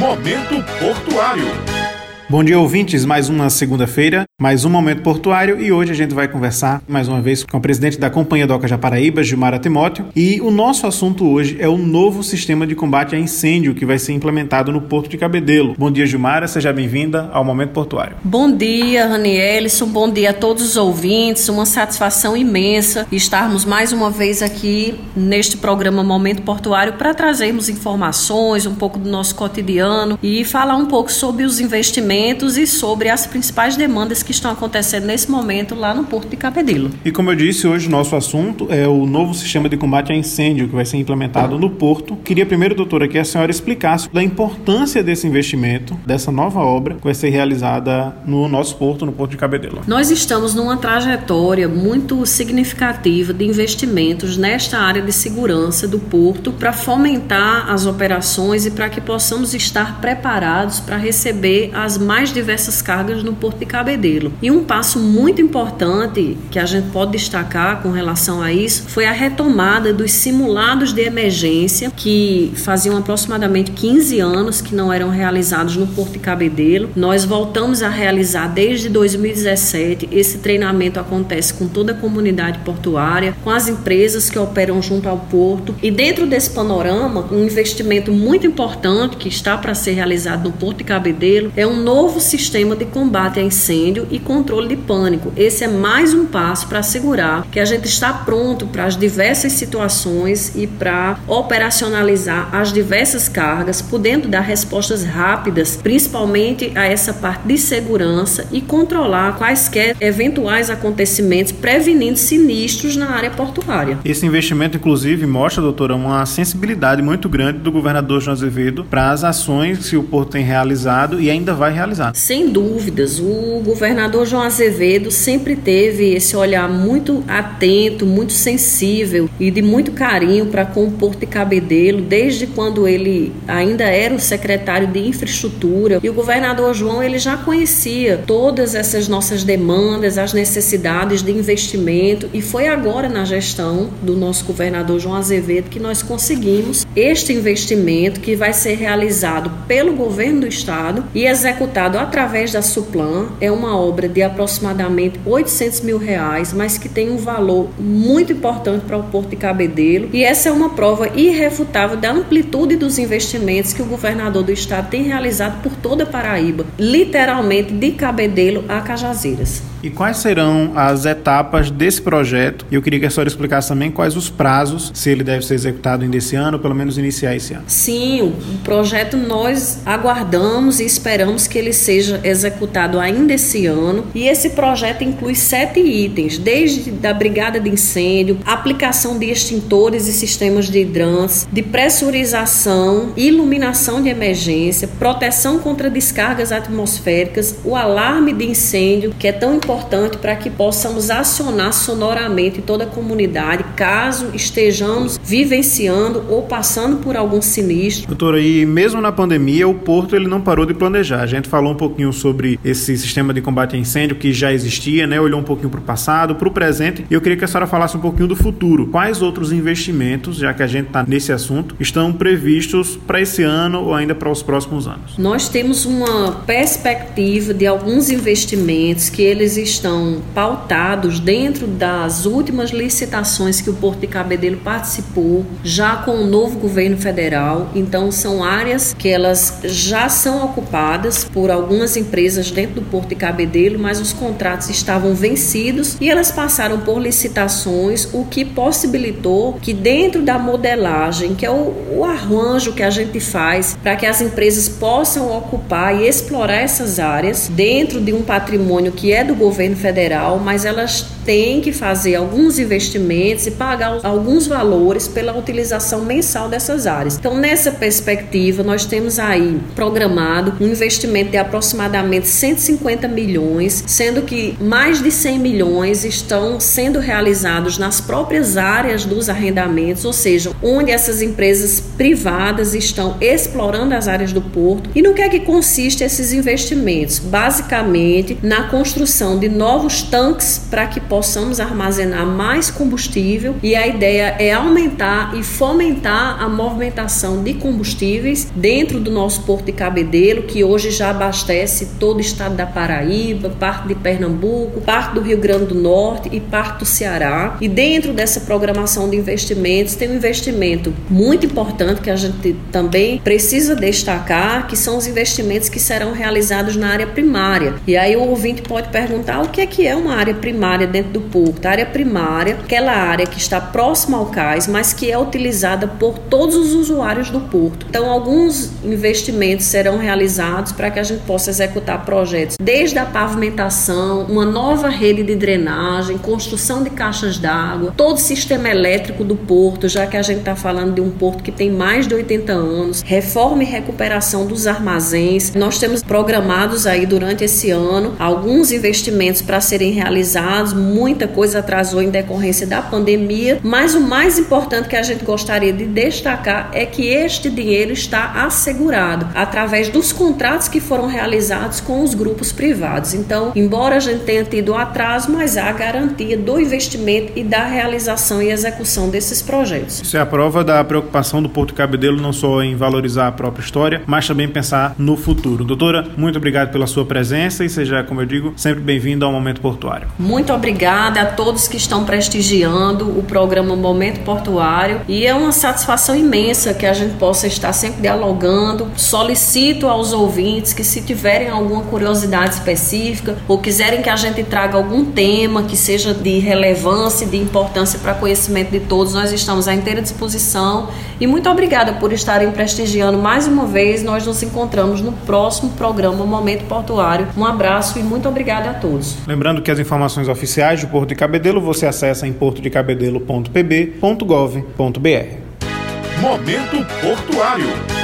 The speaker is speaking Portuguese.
Momento Portuário. Bom dia, ouvintes. Mais uma segunda-feira, mais um Momento Portuário e hoje a gente vai conversar mais uma vez com o presidente da Companhia Doca Japaraíba, Gilmara Timóteo. E o nosso assunto hoje é o novo sistema de combate a incêndio que vai ser implementado no Porto de Cabedelo. Bom dia, Gilmara. Seja bem-vinda ao Momento Portuário. Bom dia, Ranielson. Bom dia a todos os ouvintes. Uma satisfação imensa estarmos mais uma vez aqui neste programa Momento Portuário para trazermos informações, um pouco do nosso cotidiano e falar um pouco sobre os investimentos e sobre as principais demandas que estão acontecendo nesse momento lá no Porto de Cabedelo. E como eu disse, hoje o nosso assunto é o novo sistema de combate a incêndio que vai ser implementado no Porto. Queria primeiro, doutora, que a senhora explicasse da importância desse investimento, dessa nova obra que vai ser realizada no nosso porto, no Porto de Cabedelo. Nós estamos numa trajetória muito significativa de investimentos nesta área de segurança do porto para fomentar as operações e para que possamos estar preparados para receber as mais diversas cargas no Porto de Cabedelo. E um passo muito importante que a gente pode destacar com relação a isso foi a retomada dos simulados de emergência que faziam aproximadamente 15 anos que não eram realizados no Porto de Cabedelo. Nós voltamos a realizar desde 2017. Esse treinamento acontece com toda a comunidade portuária, com as empresas que operam junto ao porto. E dentro desse panorama, um investimento muito importante que está para ser realizado no Porto de Cabedelo é um novo novo sistema de combate a incêndio e controle de pânico. Esse é mais um passo para assegurar que a gente está pronto para as diversas situações e para operacionalizar as diversas cargas, podendo dar respostas rápidas, principalmente a essa parte de segurança e controlar quaisquer eventuais acontecimentos, prevenindo sinistros na área portuária. Esse investimento, inclusive, mostra, doutora, uma sensibilidade muito grande do governador João Azevedo para as ações que o Porto tem realizado e ainda vai realizar. Sem dúvidas, o governador João Azevedo sempre teve esse olhar muito atento, muito sensível e de muito carinho para com o Porto de Cabedelo, desde quando ele ainda era o secretário de infraestrutura. E o governador João ele já conhecia todas essas nossas demandas, as necessidades de investimento e foi agora na gestão do nosso governador João Azevedo que nós conseguimos este investimento que vai ser realizado pelo governo do estado e executado executado através da Suplan. É uma obra de aproximadamente 800 mil reais, mas que tem um valor muito importante para o Porto de Cabedelo. E essa é uma prova irrefutável da amplitude dos investimentos que o governador do estado tem realizado por toda a Paraíba, literalmente de Cabedelo a Cajazeiras. E quais serão as etapas desse projeto? E eu queria que a senhora explicasse também quais os prazos, se ele deve ser executado ainda esse ano, ou pelo menos iniciar esse ano. Sim, o projeto nós aguardamos e esperamos que ele seja executado ainda esse ano. E esse projeto inclui sete itens, desde da brigada de incêndio, aplicação de extintores e sistemas de hidrantes, de pressurização, iluminação de emergência, proteção contra descargas atmosféricas, o alarme de incêndio, que é tão importante importante para que possamos acionar sonoramente toda a comunidade caso estejamos vivenciando ou passando por algum sinistro. Doutora, e mesmo na pandemia, o Porto ele não parou de planejar. A gente falou um pouquinho sobre esse sistema de combate a incêndio que já existia, né? Olhou um pouquinho para o passado, para o presente. E eu queria que a senhora falasse um pouquinho do futuro. Quais outros investimentos, já que a gente está nesse assunto, estão previstos para esse ano ou ainda para os próximos anos? Nós temos uma perspectiva de alguns investimentos que eles estão pautados dentro das últimas licitações que o Porto de Cabedelo participou, já com o novo governo federal. Então, são áreas que elas já são ocupadas por algumas empresas dentro do Porto de Cabedelo, mas os contratos estavam vencidos e elas passaram por licitações, o que possibilitou que dentro da modelagem, que é o, o arranjo que a gente faz para que as empresas possam ocupar e explorar essas áreas dentro de um patrimônio que é do governo governo federal, mas elas têm que fazer alguns investimentos e pagar alguns valores pela utilização mensal dessas áreas. Então, nessa perspectiva, nós temos aí programado um investimento de aproximadamente 150 milhões, sendo que mais de 100 milhões estão sendo realizados nas próprias áreas dos arrendamentos, ou seja, onde essas empresas privadas estão explorando as áreas do porto. E no que é que consiste esses investimentos? Basicamente, na construção de novos tanques para que possam possamos armazenar mais combustível e a ideia é aumentar e fomentar a movimentação de combustíveis dentro do nosso porto de Cabedelo, que hoje já abastece todo o estado da Paraíba, parte de Pernambuco, parte do Rio Grande do Norte e parte do Ceará. E dentro dessa programação de investimentos tem um investimento muito importante que a gente também precisa destacar, que são os investimentos que serão realizados na área primária. E aí o ouvinte pode perguntar o que é que é uma área primária dentro do porto. A área primária, aquela área que está próxima ao cais, mas que é utilizada por todos os usuários do porto. Então, alguns investimentos serão realizados para que a gente possa executar projetos desde a pavimentação, uma nova rede de drenagem, construção de caixas d'água, todo o sistema elétrico do porto, já que a gente está falando de um porto que tem mais de 80 anos, reforma e recuperação dos armazéns. Nós temos programados aí durante esse ano alguns investimentos para serem realizados, muita coisa atrasou em decorrência da pandemia, mas o mais importante que a gente gostaria de destacar é que este dinheiro está assegurado através dos contratos que foram realizados com os grupos privados. Então, embora a gente tenha tido atraso, mas há garantia do investimento e da realização e execução desses projetos. Isso é a prova da preocupação do Porto Cabedelo não só em valorizar a própria história, mas também pensar no futuro. Doutora, muito obrigado pela sua presença e seja, como eu digo, sempre bem-vindo ao Momento Portuário. Muito obrigada a todos que estão prestigiando o programa Momento Portuário e é uma satisfação imensa que a gente possa estar sempre dialogando. Solicito aos ouvintes que se tiverem alguma curiosidade específica ou quiserem que a gente traga algum tema que seja de relevância de importância para conhecimento de todos, nós estamos à inteira disposição. E muito obrigada por estarem prestigiando mais uma vez. Nós nos encontramos no próximo programa Momento Portuário. Um abraço e muito obrigada a todos. Lembrando que as informações oficiais do Porto de Cabedelo você acessa em portodecabedelo.pb.gov.br. Momento Portuário.